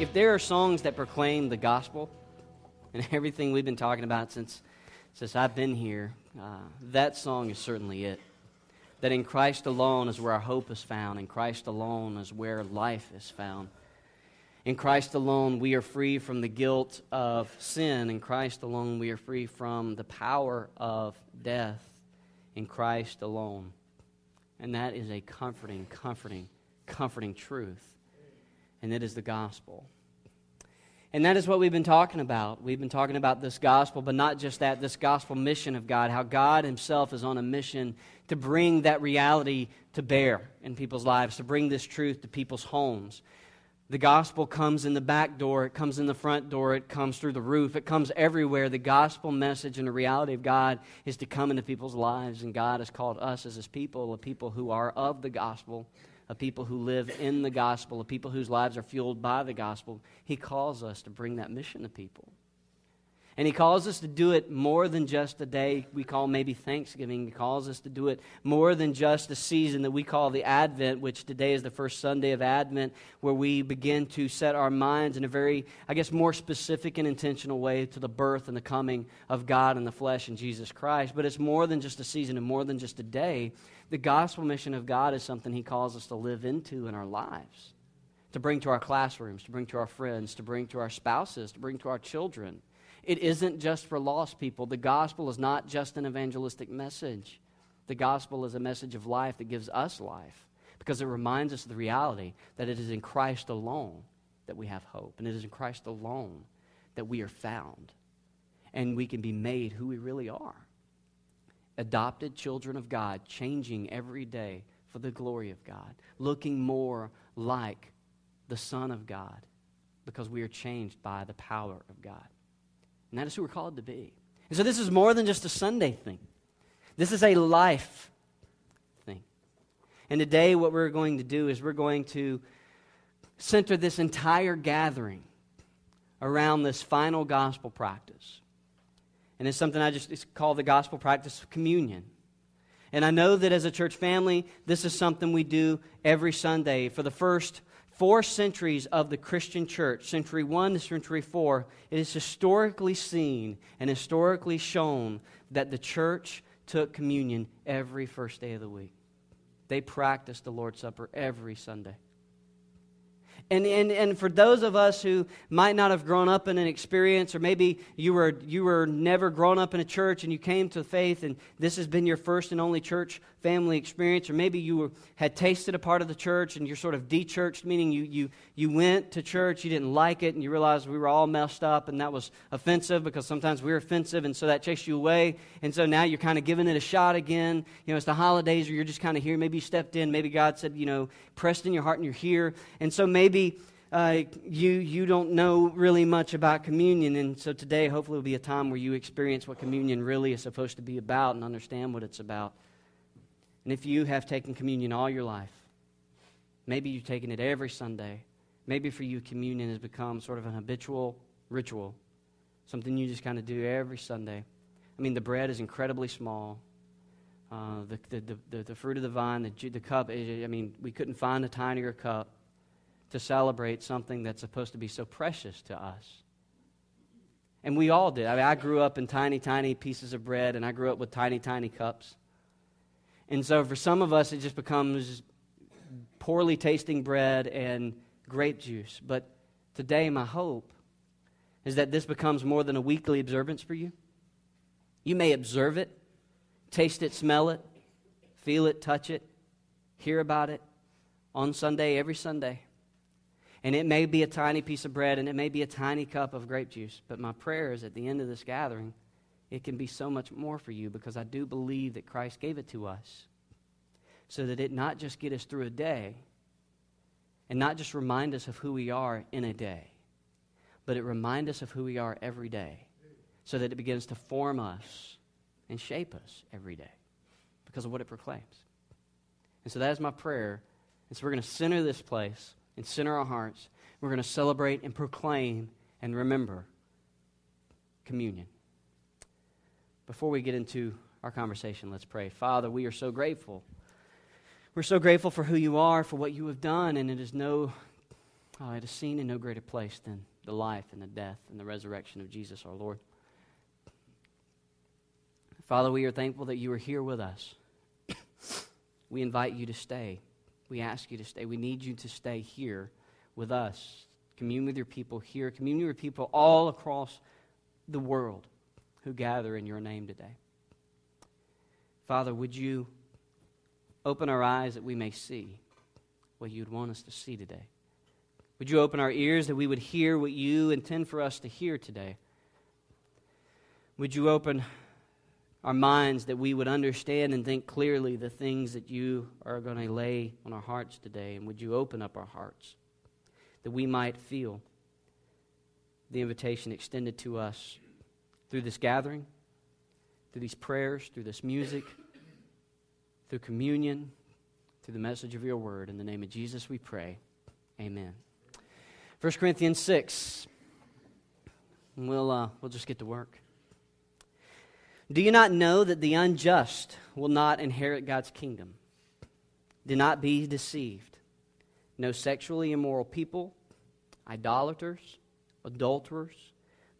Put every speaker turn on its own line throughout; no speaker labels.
if there are songs that proclaim the gospel and everything we've been talking about since, since I've been here, uh, that song is certainly it. That in Christ alone is where our hope is found, in Christ alone is where life is found. In Christ alone, we are free from the guilt of sin. In Christ alone, we are free from the power of death. In Christ alone. And that is a comforting, comforting, comforting truth. And it is the gospel. And that is what we've been talking about. We've been talking about this gospel, but not just that, this gospel mission of God, how God Himself is on a mission to bring that reality to bear in people's lives, to bring this truth to people's homes. The gospel comes in the back door, it comes in the front door, it comes through the roof, it comes everywhere. The gospel message and the reality of God is to come into people's lives, and God has called us as His people, a people who are of the gospel of people who live in the gospel, of people whose lives are fueled by the gospel. He calls us to bring that mission to people. And He calls us to do it more than just a day we call maybe Thanksgiving. He calls us to do it more than just a season that we call the Advent, which today is the first Sunday of Advent, where we begin to set our minds in a very, I guess, more specific and intentional way to the birth and the coming of God in the flesh in Jesus Christ. But it's more than just a season and more than just a day. The gospel mission of God is something He calls us to live into in our lives, to bring to our classrooms, to bring to our friends, to bring to our spouses, to bring to our children it isn't just for lost people. The gospel is not just an evangelistic message. The gospel is a message of life that gives us life because it reminds us of the reality that it is in Christ alone that we have hope, and it is in Christ alone that we are found, and we can be made who we really are. Adopted children of God, changing every day for the glory of God, looking more like the Son of God because we are changed by the power of God. And that is who we're called to be. And so this is more than just a Sunday thing, this is a life thing. And today, what we're going to do is we're going to center this entire gathering around this final gospel practice. And it's something I just call the gospel practice of communion. And I know that as a church family, this is something we do every Sunday. For the first four centuries of the Christian church, century one to century four, it is historically seen and historically shown that the church took communion every first day of the week. They practiced the Lord's Supper every Sunday. And, and, and for those of us who might not have grown up in an experience, or maybe you were, you were never grown up in a church and you came to faith and this has been your first and only church family experience, or maybe you were, had tasted a part of the church and you're sort of de-churched, meaning you, you, you went to church, you didn't like it, and you realized we were all messed up and that was offensive because sometimes we are offensive and so that chased you away. And so now you're kind of giving it a shot again. You know, it's the holidays or you're just kind of here. Maybe you stepped in, maybe God said, you know, pressed in your heart and you're here. And so maybe uh, you, you don't know really much about communion. And so today, hopefully, will be a time where you experience what communion really is supposed to be about and understand what it's about. And if you have taken communion all your life, maybe you've taken it every Sunday, maybe for you, communion has become sort of an habitual ritual, something you just kind of do every Sunday. I mean, the bread is incredibly small. Uh, the, the, the, the, fruit of the vine, the, the cup, I mean, we couldn't find a tinier cup to celebrate something that's supposed to be so precious to us. And we all did. I mean, I grew up in tiny, tiny pieces of bread, and I grew up with tiny, tiny cups. And so for some of us, it just becomes poorly tasting bread and grape juice. But today, my hope is that this becomes more than a weekly observance for you. You may observe it, taste it, smell it, feel it, touch it, hear about it on Sunday, every Sunday. And it may be a tiny piece of bread and it may be a tiny cup of grape juice. But my prayer is at the end of this gathering, it can be so much more for you because I do believe that Christ gave it to us so that it not just get us through a day and not just remind us of who we are in a day, but it remind us of who we are every day so that it begins to form us and shape us every day because of what it proclaims. And so that is my prayer. And so we're going to center this place and center our hearts. We're going to celebrate and proclaim and remember communion. Before we get into our conversation, let's pray. Father, we are so grateful. We're so grateful for who you are, for what you have done, and it is no Oh, it is seen in no greater place than the life and the death and the resurrection of Jesus our Lord. Father, we are thankful that you are here with us. we invite you to stay. We ask you to stay. We need you to stay here with us. Commune with your people here. Commune with people all across the world who gather in your name today. Father, would you open our eyes that we may see what you'd want us to see today? Would you open our ears that we would hear what you intend for us to hear today? Would you open our minds that we would understand and think clearly the things that you are going to lay on our hearts today? And would you open up our hearts that we might feel the invitation extended to us through this gathering, through these prayers, through this music, through communion, through the message of your word. In the name of Jesus we pray. Amen. 1 Corinthians 6. We'll, uh, we'll just get to work. Do you not know that the unjust will not inherit God's kingdom? Do not be deceived. No sexually immoral people, idolaters, adulterers,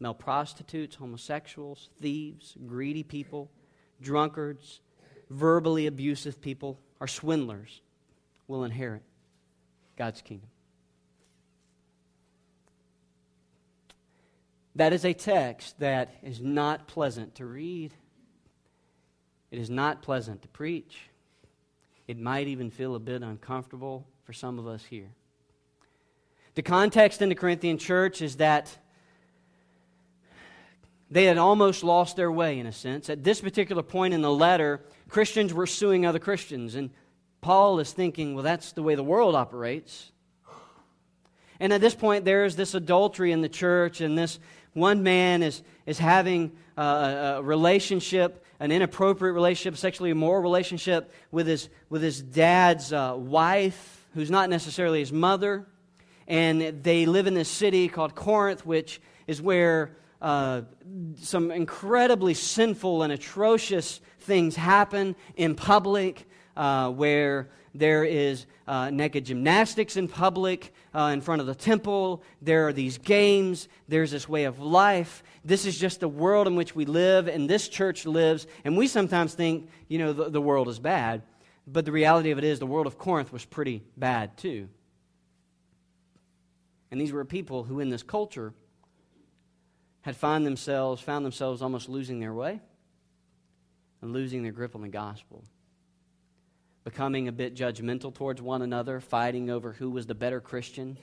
male prostitutes, homosexuals, thieves, greedy people, drunkards, verbally abusive people, or swindlers will inherit God's kingdom. That is a text that is not pleasant to read. It is not pleasant to preach. It might even feel a bit uncomfortable for some of us here. The context in the Corinthian church is that they had almost lost their way, in a sense. At this particular point in the letter, Christians were suing other Christians. And Paul is thinking, well, that's the way the world operates. And at this point, there's this adultery in the church, and this one man is, is having a, a relationship, an inappropriate relationship, sexually immoral relationship with his, with his dad's uh, wife, who's not necessarily his mother. And they live in this city called Corinth, which is where uh, some incredibly sinful and atrocious things happen in public, uh, where there is uh, naked gymnastics in public, uh, in front of the temple. There are these games. There's this way of life. This is just the world in which we live, and this church lives. And we sometimes think, you know, the, the world is bad. But the reality of it is, the world of Corinth was pretty bad too. And these were people who, in this culture, had found themselves, found themselves almost losing their way and losing their grip on the gospel becoming a bit judgmental towards one another, fighting over who was the better Christian.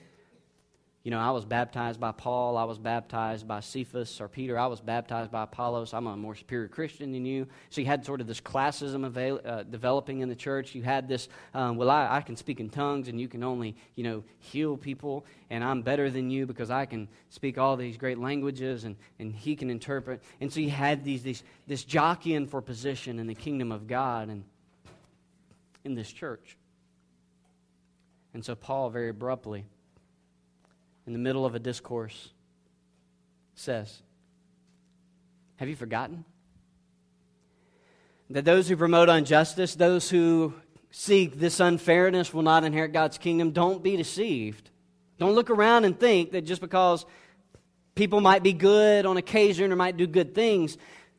You know, I was baptized by Paul, I was baptized by Cephas or Peter, I was baptized by Apollos. I'm a more superior Christian than you. So you had sort of this classism avail- uh, developing in the church. You had this, um, well, I, I can speak in tongues and you can only, you know, heal people, and I'm better than you because I can speak all these great languages and, and he can interpret. And so you had these, these, this jockeying for position in the kingdom of God. And in this church. And so, Paul, very abruptly, in the middle of a discourse, says, Have you forgotten? That those who promote injustice, those who seek this unfairness, will not inherit God's kingdom. Don't be deceived. Don't look around and think that just because people might be good on occasion or might do good things,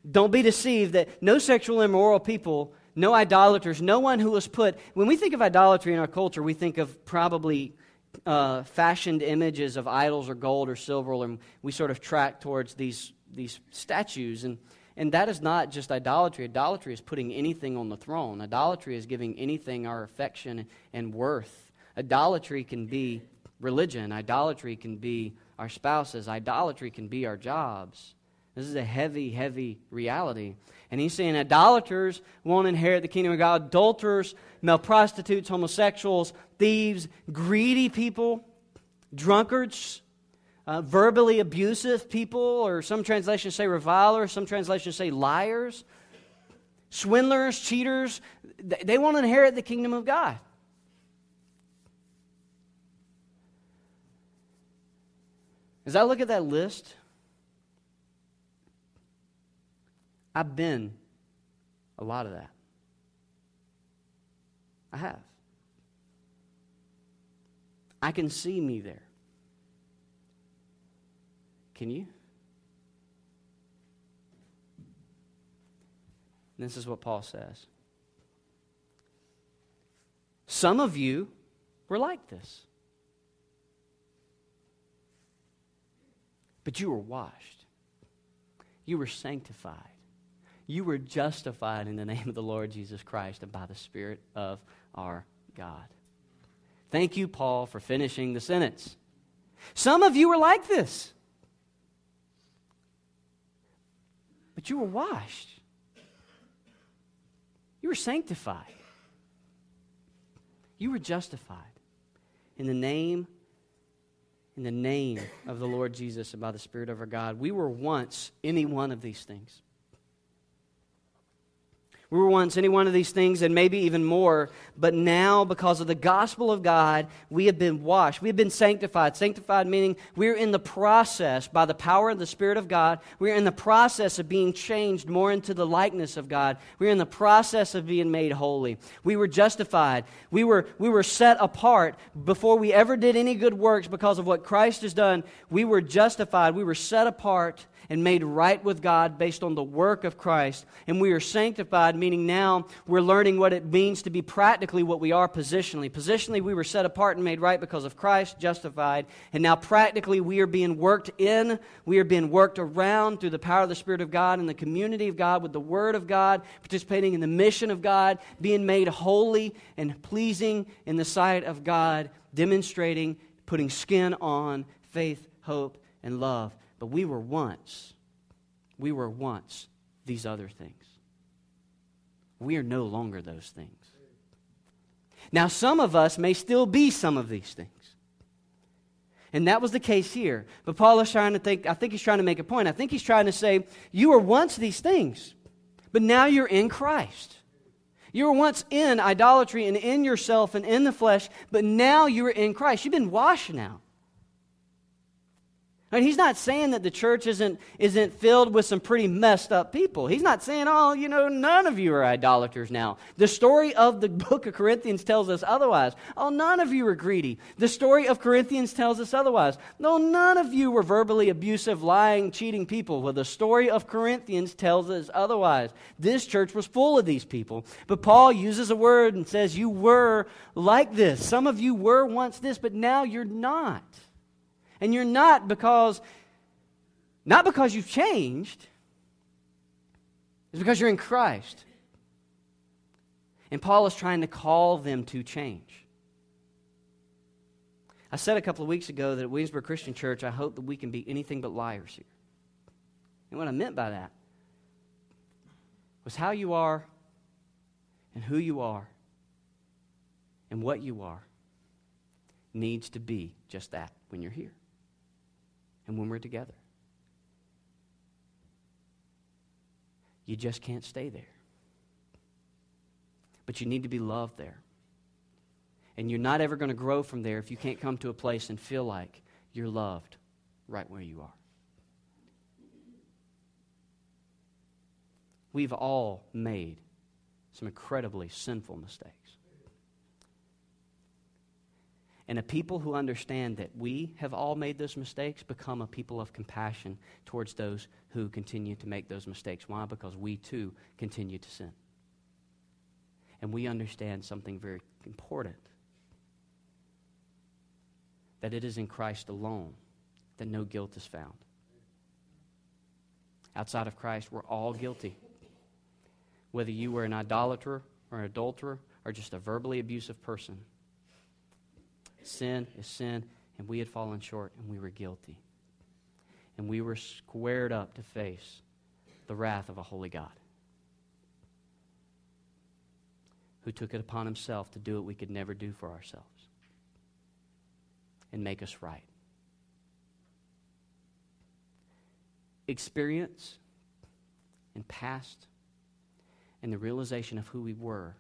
don't be deceived that no sexual immoral people no idolaters, no one who was put. When we think of idolatry in our culture, we think of probably uh, fashioned images of idols or gold or silver, and we sort of track towards these, these statues. And, and that is not just idolatry. Idolatry is putting anything on the throne, idolatry is giving anything our affection and worth. Idolatry can be religion, idolatry can be our spouses, idolatry can be our jobs. This is a heavy, heavy reality. And he's saying idolaters won't inherit the kingdom of God. Adulterers, male prostitutes, homosexuals, thieves, greedy people, drunkards, uh, verbally abusive people, or some translations say revilers, some translations say liars, swindlers, cheaters. They won't inherit the kingdom of God. As I look at that list, I've been a lot of that. I have. I can see me there. Can you? this is what Paul says. Some of you were like this. But you were washed. You were sanctified. You were justified in the name of the Lord Jesus Christ and by the Spirit of our God. Thank you, Paul, for finishing the sentence. Some of you were like this. But you were washed. You were sanctified. You were justified in the name in the name of the Lord Jesus and by the Spirit of our God. We were once any one of these things. We were once any one of these things and maybe even more, but now, because of the gospel of God, we have been washed. We have been sanctified. Sanctified meaning we're in the process, by the power of the Spirit of God, we're in the process of being changed more into the likeness of God. We're in the process of being made holy. We were justified. We were, we were set apart before we ever did any good works because of what Christ has done. We were justified. We were set apart and made right with God based on the work of Christ. And we are sanctified, meaning now we're learning what it means to be practically what we are positionally. Positionally, we were set apart and made right because of Christ, justified. And now practically, we are being worked in, we are being worked around through the power of the Spirit of God and the community of God with the Word of God, participating in the mission of God, being made holy and pleasing in the sight of God, demonstrating, putting skin on faith, hope, and love. But we were once, we were once these other things. We are no longer those things. Now, some of us may still be some of these things. And that was the case here. But Paul is trying to think, I think he's trying to make a point. I think he's trying to say, you were once these things, but now you're in Christ. You were once in idolatry and in yourself and in the flesh, but now you are in Christ. You've been washed now. Mean, he's not saying that the church isn't, isn't filled with some pretty messed up people. He's not saying, oh, you know, none of you are idolaters now. The story of the book of Corinthians tells us otherwise. Oh, none of you are greedy. The story of Corinthians tells us otherwise. No, none of you were verbally abusive, lying, cheating people. Well, the story of Corinthians tells us otherwise. This church was full of these people. But Paul uses a word and says, you were like this. Some of you were once this, but now you're not. And you're not because, not because you've changed, it's because you're in Christ. And Paul is trying to call them to change. I said a couple of weeks ago that at Williamsburg Christian Church, I hope that we can be anything but liars here. And what I meant by that was how you are and who you are and what you are needs to be just that when you're here and when we're together. You just can't stay there. But you need to be loved there. And you're not ever going to grow from there if you can't come to a place and feel like you're loved right where you are. We've all made some incredibly sinful mistakes. And a people who understand that we have all made those mistakes become a people of compassion towards those who continue to make those mistakes. Why? Because we too continue to sin. And we understand something very important that it is in Christ alone that no guilt is found. Outside of Christ, we're all guilty. Whether you were an idolater or an adulterer or just a verbally abusive person Sin is sin, and we had fallen short, and we were guilty. And we were squared up to face the wrath of a holy God who took it upon himself to do what we could never do for ourselves and make us right. Experience and past and the realization of who we were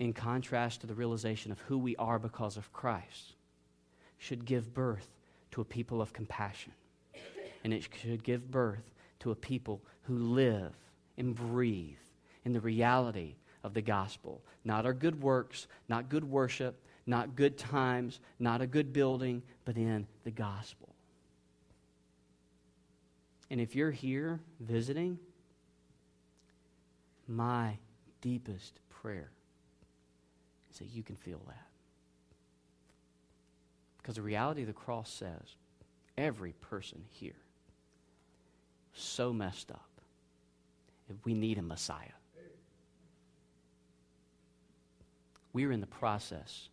in contrast to the realization of who we are because of Christ, should give birth to a people of compassion. And it should give birth to a people who live and breathe in the reality of the gospel. Not our good works, not good worship, not good times, not a good building, but in the gospel. And if you're here visiting, my deepest prayer that you can feel that. Because the reality of the cross says every person here so messed up. If we need a Messiah. We're in the process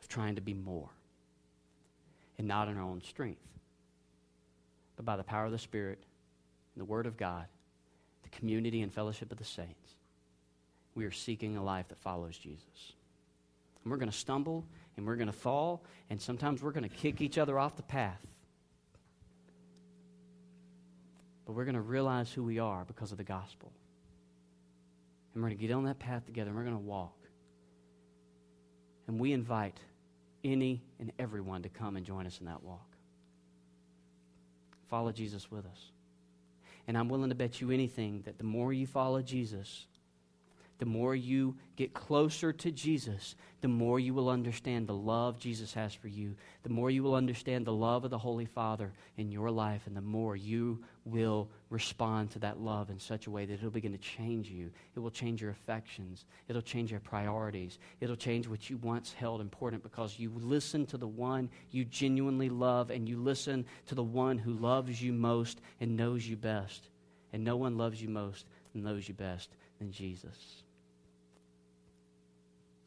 of trying to be more and not in our own strength, but by the power of the Spirit and the Word of God, the community and fellowship of the saints. We are seeking a life that follows Jesus. And we're going to stumble and we're going to fall, and sometimes we're going to kick each other off the path. But we're going to realize who we are because of the gospel. And we're going to get on that path together and we're going to walk. And we invite any and everyone to come and join us in that walk. Follow Jesus with us. And I'm willing to bet you anything that the more you follow Jesus, the more you get closer to Jesus, the more you will understand the love Jesus has for you, the more you will understand the love of the Holy Father in your life, and the more you will respond to that love in such a way that it'll begin to change you. It will change your affections, it'll change your priorities, it'll change what you once held important because you listen to the one you genuinely love, and you listen to the one who loves you most and knows you best. And no one loves you most and knows you best than Jesus.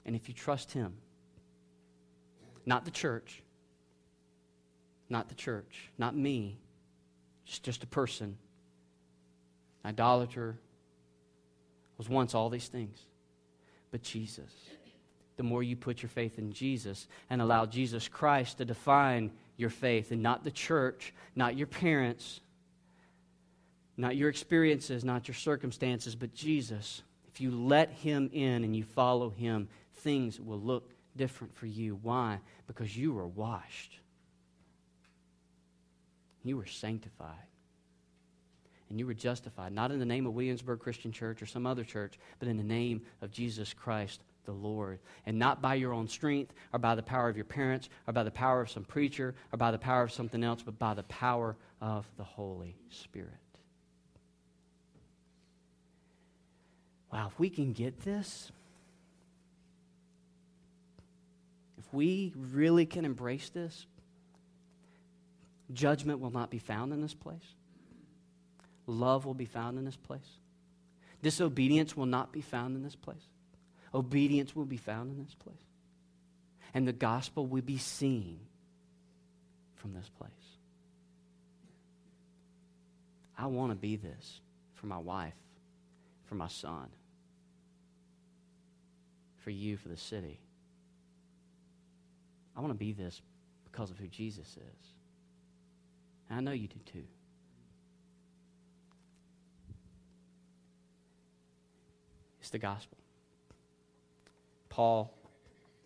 And if you trust Him, not the church, not the church, not me, just, just a person, idolater, was once all these things, but Jesus. The more you put your faith in Jesus and allow Jesus Christ to define your faith and not the church, not your parents, not your experiences, not your circumstances, but Jesus. If you let Him in and you follow Him, things will look different for you. Why? Because you were washed, you were sanctified, and you were justified, not in the name of Williamsburg Christian Church or some other church, but in the name of Jesus Christ the Lord. And not by your own strength or by the power of your parents or by the power of some preacher or by the power of something else, but by the power of the Holy Spirit. Wow, if we can get this, if we really can embrace this, judgment will not be found in this place. Love will be found in this place. Disobedience will not be found in this place. Obedience will be found in this place. And the gospel will be seen from this place. I want to be this for my wife, for my son, for you, for the city. I want to be this because of who Jesus is. And I know you do too. It's the gospel. Paul,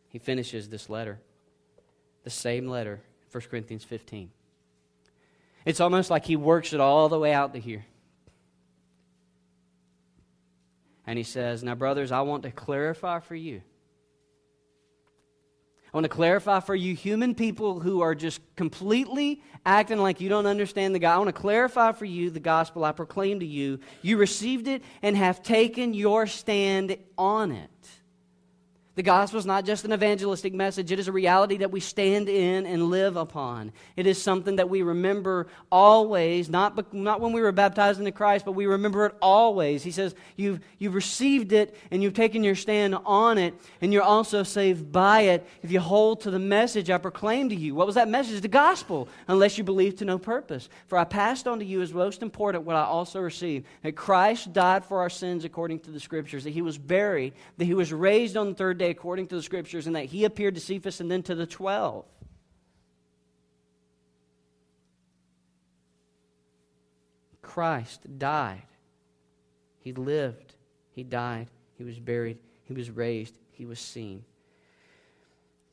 he finishes this letter, the same letter, 1 Corinthians 15. It's almost like he works it all the way out to here. And he says, Now, brothers, I want to clarify for you I want to clarify for you, human people who are just completely acting like you don't understand the God. I want to clarify for you the gospel I proclaim to you. You received it and have taken your stand on it. The gospel is not just an evangelistic message, it is a reality that we stand in and live upon. It is something that we remember always, not, not when we were baptized into Christ, but we remember it always. He says, you've, you've received it and you've taken your stand on it, and you're also saved by it if you hold to the message I proclaimed to you. What was that message? The gospel, unless you believe to no purpose. For I passed on to you as most important what I also received that Christ died for our sins according to the Scriptures, that he was buried, that he was raised on the third day according to the scriptures, and that he appeared to Cephas and then to the twelve. Christ died. He lived. He died. He was buried. He was raised. He was seen.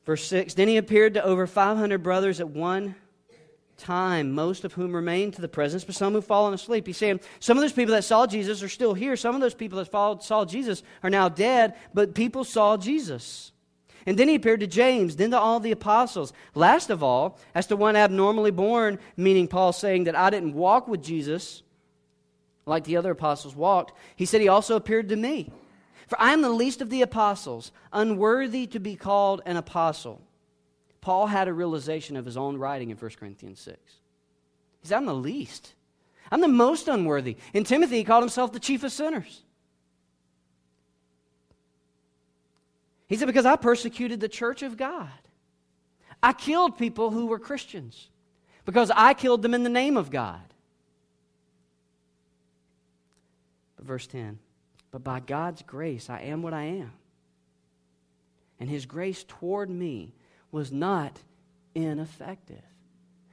Verse 6 Then he appeared to over 500 brothers at one time, most of whom remain to the presence, but some who've fallen asleep. He's saying some of those people that saw Jesus are still here. Some of those people that followed, saw Jesus are now dead, but people saw Jesus. And then he appeared to James, then to all the apostles. Last of all, as to one abnormally born, meaning Paul saying that I didn't walk with Jesus like the other apostles walked, he said he also appeared to me. For I am the least of the apostles, unworthy to be called an apostle. Paul had a realization of his own writing in 1 Corinthians 6. He said, I'm the least. I'm the most unworthy. In Timothy, he called himself the chief of sinners. He said, Because I persecuted the church of God. I killed people who were Christians because I killed them in the name of God. But verse 10 But by God's grace, I am what I am. And his grace toward me was not ineffective.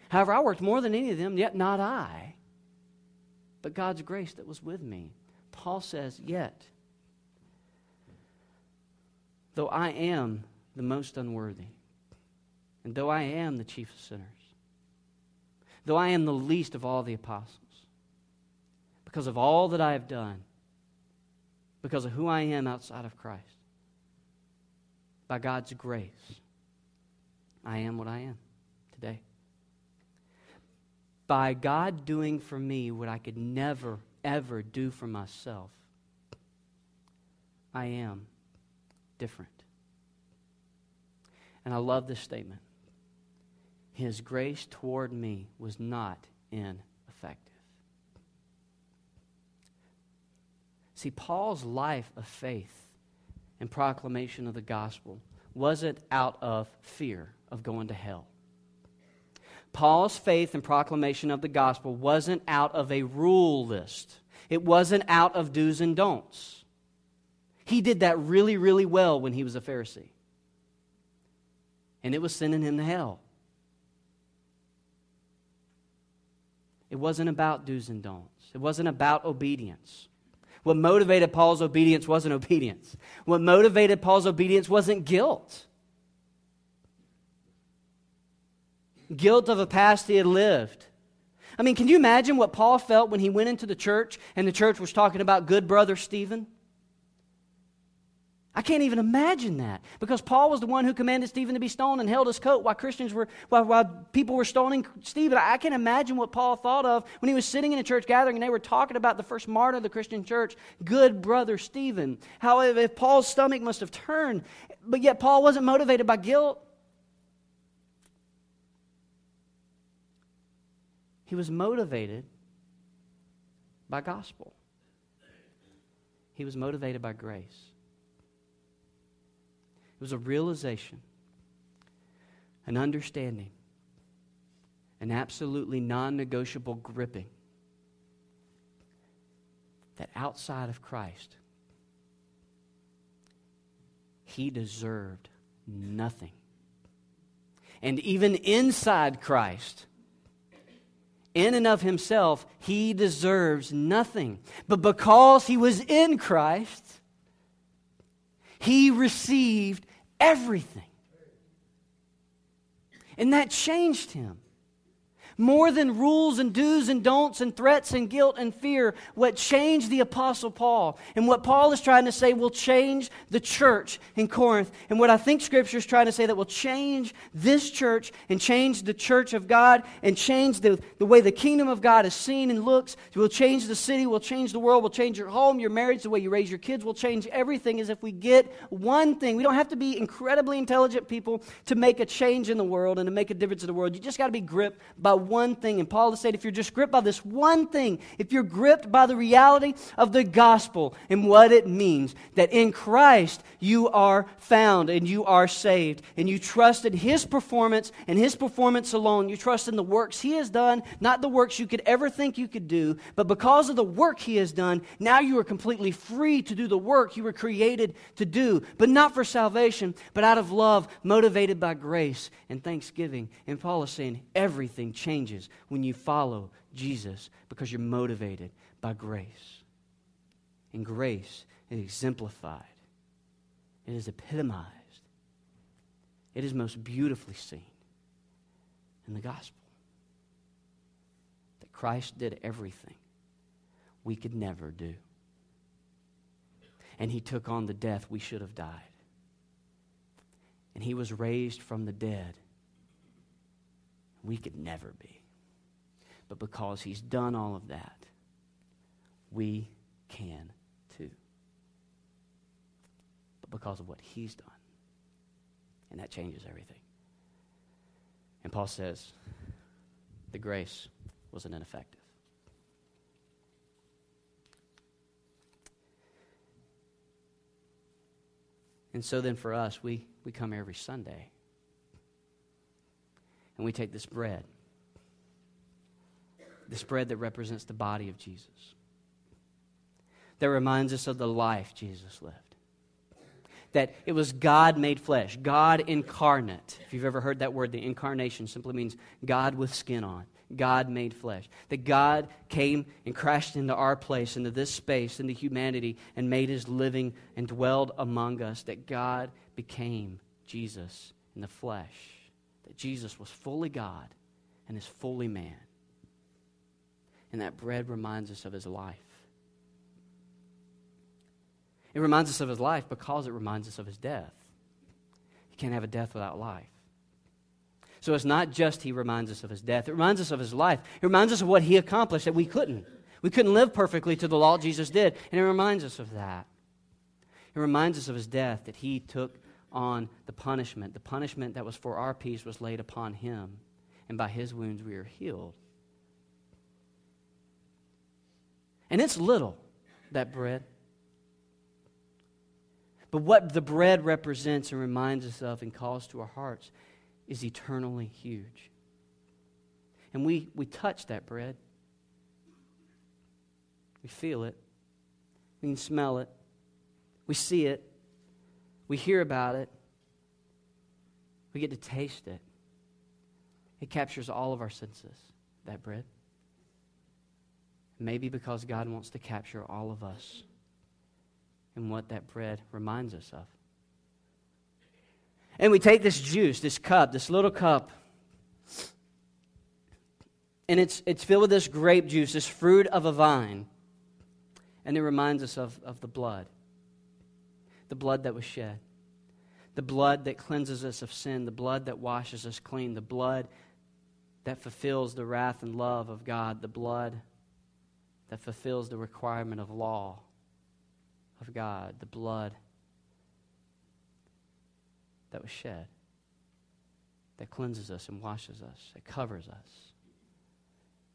However, I worked more than any of them, yet not I, but God's grace that was with me. Paul says, Yet though I am the most unworthy, and though I am the chief of sinners, though I am the least of all the apostles, because of all that I have done, because of who I am outside of Christ, by God's grace, I am what I am today. By God doing for me what I could never, ever do for myself, I am different. And I love this statement. His grace toward me was not ineffective. See, Paul's life of faith and proclamation of the gospel wasn't out of fear of going to hell. Paul's faith and proclamation of the gospel wasn't out of a rule list. It wasn't out of do's and don'ts. He did that really, really well when he was a Pharisee. And it was sending him to hell. It wasn't about do's and don'ts, it wasn't about obedience. What motivated Paul's obedience wasn't obedience. What motivated Paul's obedience wasn't guilt. Guilt of a past he had lived. I mean, can you imagine what Paul felt when he went into the church and the church was talking about good brother Stephen? I can't even imagine that because Paul was the one who commanded Stephen to be stoned and held his coat while Christians were, while, while people were stoning Stephen. I can't imagine what Paul thought of when he was sitting in a church gathering and they were talking about the first martyr of the Christian church, good brother Stephen. How if Paul's stomach must have turned, but yet Paul wasn't motivated by guilt. He was motivated by gospel. He was motivated by grace. It was a realization, an understanding, an absolutely non negotiable gripping that outside of Christ, he deserved nothing. And even inside Christ, in and of himself, he deserves nothing. But because he was in Christ, he received everything. And that changed him. More than rules and do's and don'ts and threats and guilt and fear, what changed the Apostle Paul and what Paul is trying to say will change the church in Corinth. And what I think Scripture is trying to say that will change this church and change the church of God and change the, the way the kingdom of God is seen and looks. It will change the city, will change the world, will change your home, your marriage, the way you raise your kids, will change everything. Is if we get one thing. We don't have to be incredibly intelligent people to make a change in the world and to make a difference in the world. You just got to be gripped by one thing. And Paul has said, if you're just gripped by this one thing, if you're gripped by the reality of the gospel and what it means, that in Christ you are found and you are saved, and you trust in his performance and his performance alone, you trust in the works he has done, not the works you could ever think you could do, but because of the work he has done, now you are completely free to do the work you were created to do, but not for salvation, but out of love, motivated by grace and thanksgiving. And Paul is saying everything changes changes when you follow Jesus because you're motivated by grace. And grace is exemplified, it is epitomized, it is most beautifully seen in the gospel. That Christ did everything we could never do. And he took on the death we should have died. and he was raised from the dead. We could never be. But because he's done all of that, we can too. But because of what he's done. And that changes everything. And Paul says the grace wasn't ineffective. And so then for us, we, we come every Sunday and we take this bread, this bread that represents the body of Jesus, that reminds us of the life Jesus lived. That it was God made flesh, God incarnate. If you've ever heard that word, the incarnation simply means God with skin on. God made flesh. That God came and crashed into our place, into this space, into humanity, and made his living and dwelled among us. That God became Jesus in the flesh. That Jesus was fully God and is fully man. And that bread reminds us of his life. It reminds us of his life because it reminds us of his death. You can't have a death without life. So it's not just he reminds us of his death, it reminds us of his life. It reminds us of what he accomplished that we couldn't. We couldn't live perfectly to the law Jesus did. And it reminds us of that. It reminds us of his death that he took on the punishment. The punishment that was for our peace was laid upon him. And by his wounds we are healed. And it's little, that bread. But what the bread represents and reminds us of and calls to our hearts is eternally huge. And we, we touch that bread. We feel it. We can smell it. We see it. We hear about it. We get to taste it. It captures all of our senses, that bread. Maybe because God wants to capture all of us and what that bread reminds us of. And we take this juice, this cup, this little cup, and it's, it's filled with this grape juice, this fruit of a vine. And it reminds us of, of the blood, the blood that was shed, the blood that cleanses us of sin, the blood that washes us clean, the blood that fulfills the wrath and love of God, the blood that fulfills the requirement of law of God, the blood that was shed, that cleanses us and washes us, that covers us.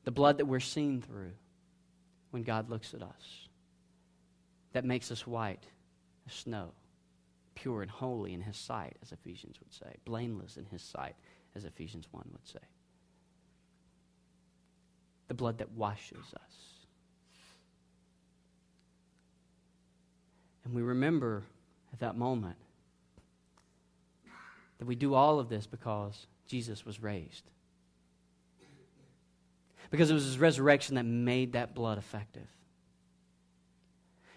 The blood that we're seen through when God looks at us, that makes us white snow, pure and holy in His sight, as Ephesians would say, blameless in His sight, as Ephesians 1 would say. The blood that washes us. And we remember at that moment that we do all of this because Jesus was raised. Because it was his resurrection that made that blood effective.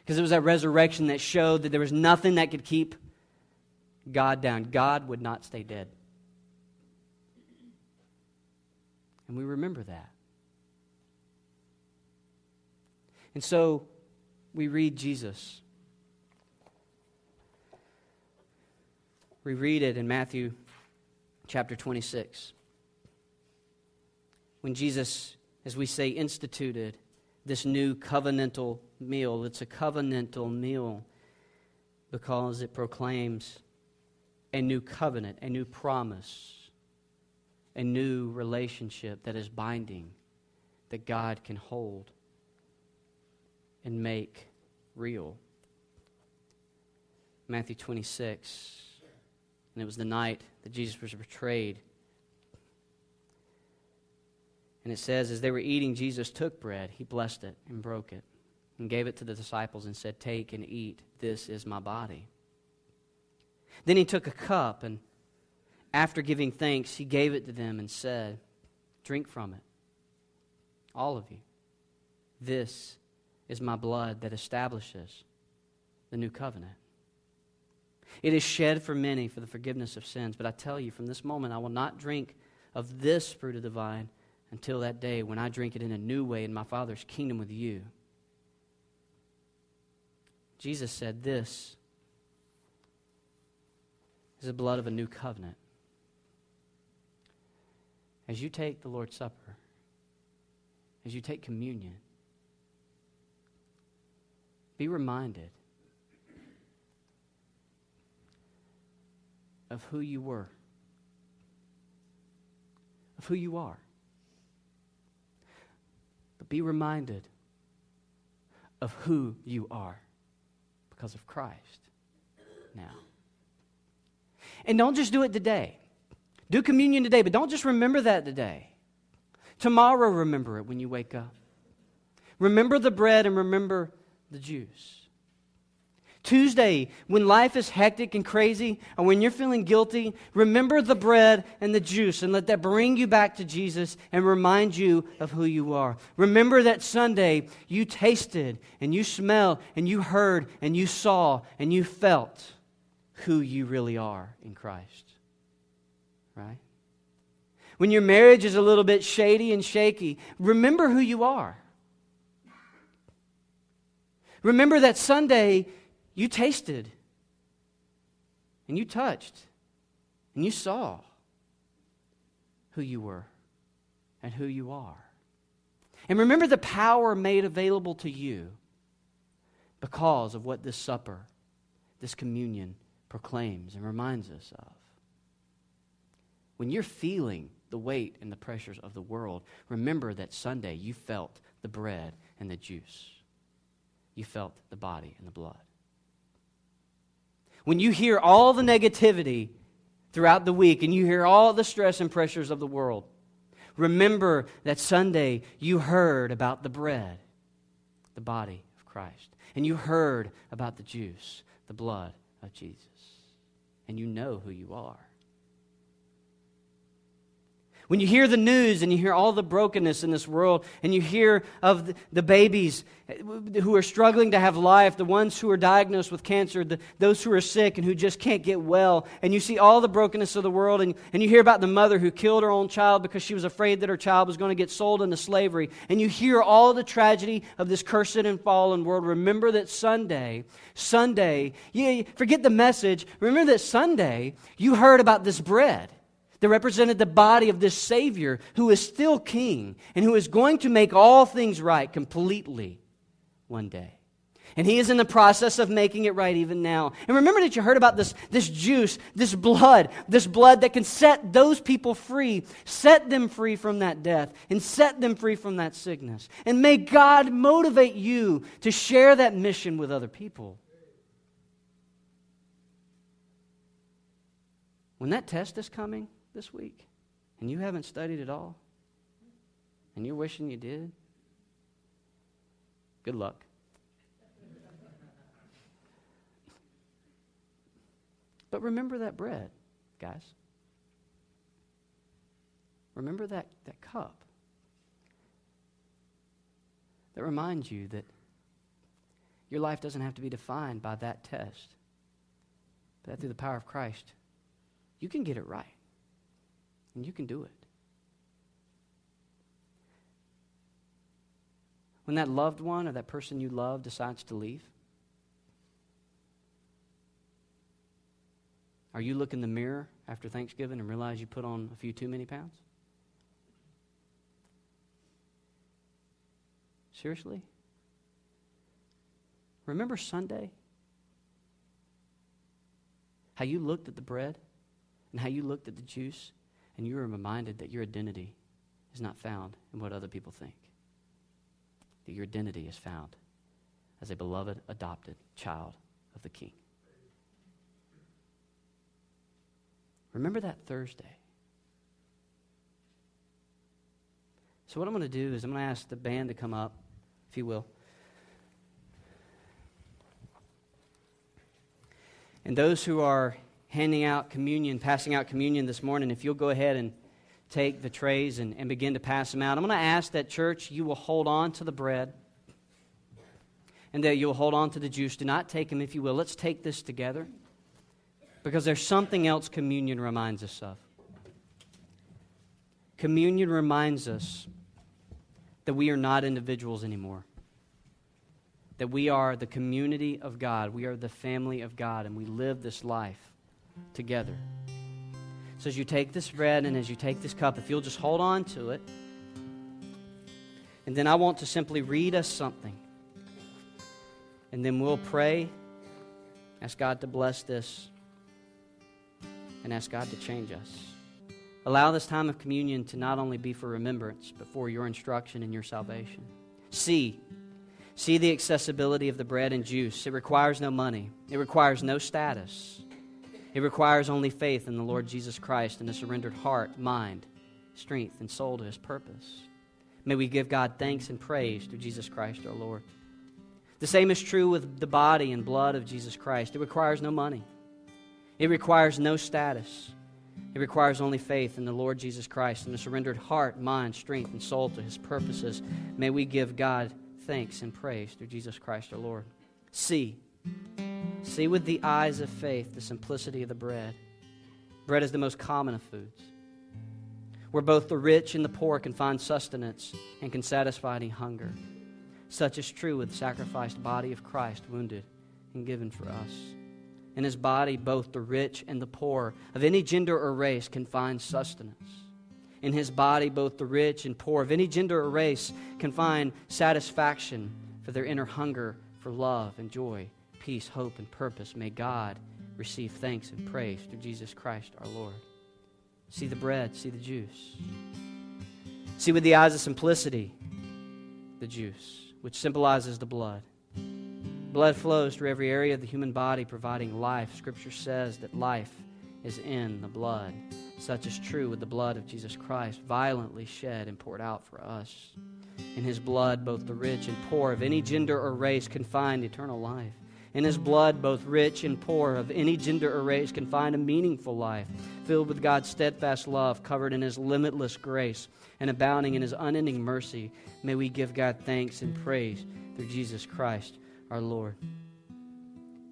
Because it was that resurrection that showed that there was nothing that could keep God down. God would not stay dead. And we remember that. And so we read Jesus We read it in Matthew chapter 26. When Jesus, as we say, instituted this new covenantal meal, it's a covenantal meal because it proclaims a new covenant, a new promise, a new relationship that is binding, that God can hold and make real. Matthew 26 and it was the night that Jesus was betrayed. And it says, as they were eating, Jesus took bread, he blessed it and broke it, and gave it to the disciples and said, Take and eat, this is my body. Then he took a cup, and after giving thanks, he gave it to them and said, Drink from it, all of you. This is my blood that establishes the new covenant. It is shed for many for the forgiveness of sins. But I tell you, from this moment, I will not drink of this fruit of the vine until that day when I drink it in a new way in my Father's kingdom with you. Jesus said, This is the blood of a new covenant. As you take the Lord's Supper, as you take communion, be reminded of who you were, of who you are. Be reminded of who you are because of Christ now. And don't just do it today. Do communion today, but don't just remember that today. Tomorrow, remember it when you wake up. Remember the bread and remember the juice. Tuesday, when life is hectic and crazy, or when you're feeling guilty, remember the bread and the juice and let that bring you back to Jesus and remind you of who you are. Remember that Sunday you tasted and you smelled and you heard and you saw and you felt who you really are in Christ. Right? When your marriage is a little bit shady and shaky, remember who you are. Remember that Sunday you tasted and you touched and you saw who you were and who you are. And remember the power made available to you because of what this supper, this communion, proclaims and reminds us of. When you're feeling the weight and the pressures of the world, remember that Sunday you felt the bread and the juice. You felt the body and the blood. When you hear all the negativity throughout the week and you hear all the stress and pressures of the world, remember that Sunday you heard about the bread, the body of Christ, and you heard about the juice, the blood of Jesus, and you know who you are. When you hear the news and you hear all the brokenness in this world, and you hear of the babies who are struggling to have life, the ones who are diagnosed with cancer, the, those who are sick and who just can't get well, and you see all the brokenness of the world, and, and you hear about the mother who killed her own child because she was afraid that her child was going to get sold into slavery, and you hear all the tragedy of this cursed and fallen world, remember that Sunday, Sunday, you, forget the message, remember that Sunday you heard about this bread that represented the body of this Savior who is still King and who is going to make all things right completely one day. And he is in the process of making it right even now. And remember that you heard about this, this juice, this blood, this blood that can set those people free, set them free from that death, and set them free from that sickness. And may God motivate you to share that mission with other people. When that test is coming, this week and you haven't studied at all and you're wishing you did, good luck. but remember that bread, guys. Remember that, that cup that reminds you that your life doesn't have to be defined by that test, but that through the power of Christ, you can get it right. And you can do it. When that loved one or that person you love decides to leave, are you look in the mirror after Thanksgiving and realize you put on a few too many pounds? Seriously? Remember Sunday? How you looked at the bread and how you looked at the juice and you are reminded that your identity is not found in what other people think. That your identity is found as a beloved, adopted child of the King. Remember that Thursday. So, what I'm going to do is I'm going to ask the band to come up, if you will. And those who are handing out communion, passing out communion this morning, if you'll go ahead and take the trays and, and begin to pass them out, I'm going to ask that, church, you will hold on to the bread and that you'll hold on to the juice. Do not take them, if you will. Let's take this together because there's something else communion reminds us of. Communion reminds us that we are not individuals anymore, that we are the community of God, we are the family of God, and we live this life together. So as you take this bread and as you take this cup, if you'll just hold on to it, and then I want to simply read us something. And then we'll pray, ask God to bless this, and ask God to change us. Allow this time of communion to not only be for remembrance, but for your instruction and your salvation. See, see the accessibility of the bread and juice. It requires no money, it requires no status. It requires only faith in the Lord Jesus Christ and a surrendered heart, mind, strength, and soul to his purpose. May we give God thanks and praise through Jesus Christ our Lord. The same is true with the body and blood of Jesus Christ. It requires no money, it requires no status. It requires only faith in the Lord Jesus Christ and a surrendered heart, mind, strength, and soul to his purposes. May we give God thanks and praise through Jesus Christ our Lord. See, see with the eyes of faith the simplicity of the bread. Bread is the most common of foods, where both the rich and the poor can find sustenance and can satisfy any hunger. Such is true with the sacrificed body of Christ, wounded and given for us. In his body, both the rich and the poor of any gender or race can find sustenance. In his body, both the rich and poor of any gender or race can find satisfaction for their inner hunger for love and joy, peace, hope, and purpose. May God receive thanks and praise through Jesus Christ our Lord. See the bread, see the juice. See with the eyes of simplicity the juice, which symbolizes the blood. Blood flows through every area of the human body, providing life. Scripture says that life is in the blood. Such is true with the blood of Jesus Christ, violently shed and poured out for us. In his blood, both the rich and poor of any gender or race can find eternal life. In his blood, both rich and poor of any gender or race can find a meaningful life, filled with God's steadfast love, covered in his limitless grace, and abounding in his unending mercy. May we give God thanks and praise through Jesus Christ our Lord.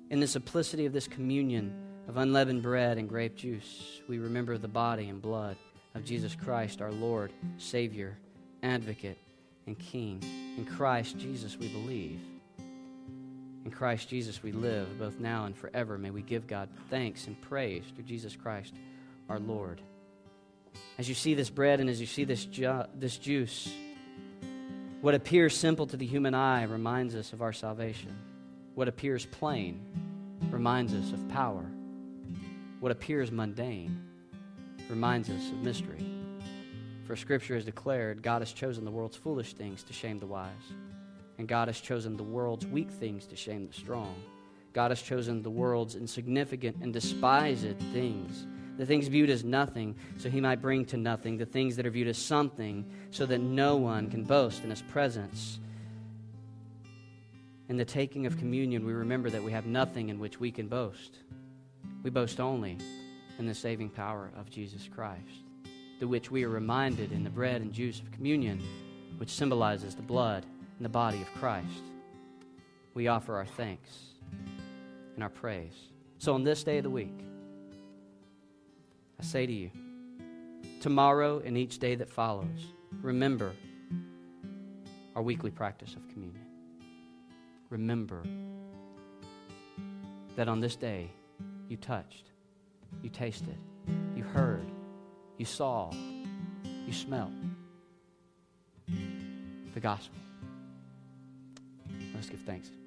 In the simplicity of this communion of unleavened bread and grape juice, we remember the body and blood of Jesus Christ, our Lord, Savior, Advocate, and King. In Christ Jesus we believe. In Christ Jesus we live, both now and forever. May we give God thanks and praise through Jesus Christ, our Lord. As you see this bread and as you see this, ju- this juice, what appears simple to the human eye reminds us of our salvation. What appears plain reminds us of power. What appears mundane reminds us of mystery. For Scripture has declared God has chosen the world's foolish things to shame the wise, and God has chosen the world's weak things to shame the strong. God has chosen the world's insignificant and despised things the things viewed as nothing, so he might bring to nothing the things that are viewed as something, so that no one can boast in his presence. In the taking of communion, we remember that we have nothing in which we can boast. We boast only in the saving power of Jesus Christ, the which we are reminded in the bread and juice of communion, which symbolizes the blood and the body of Christ. We offer our thanks and our praise. So, on this day of the week, I say to you, tomorrow and each day that follows, remember our weekly practice of communion. Remember that on this day you touched, you tasted, you heard, you saw, you smelled the gospel. Let's give thanks.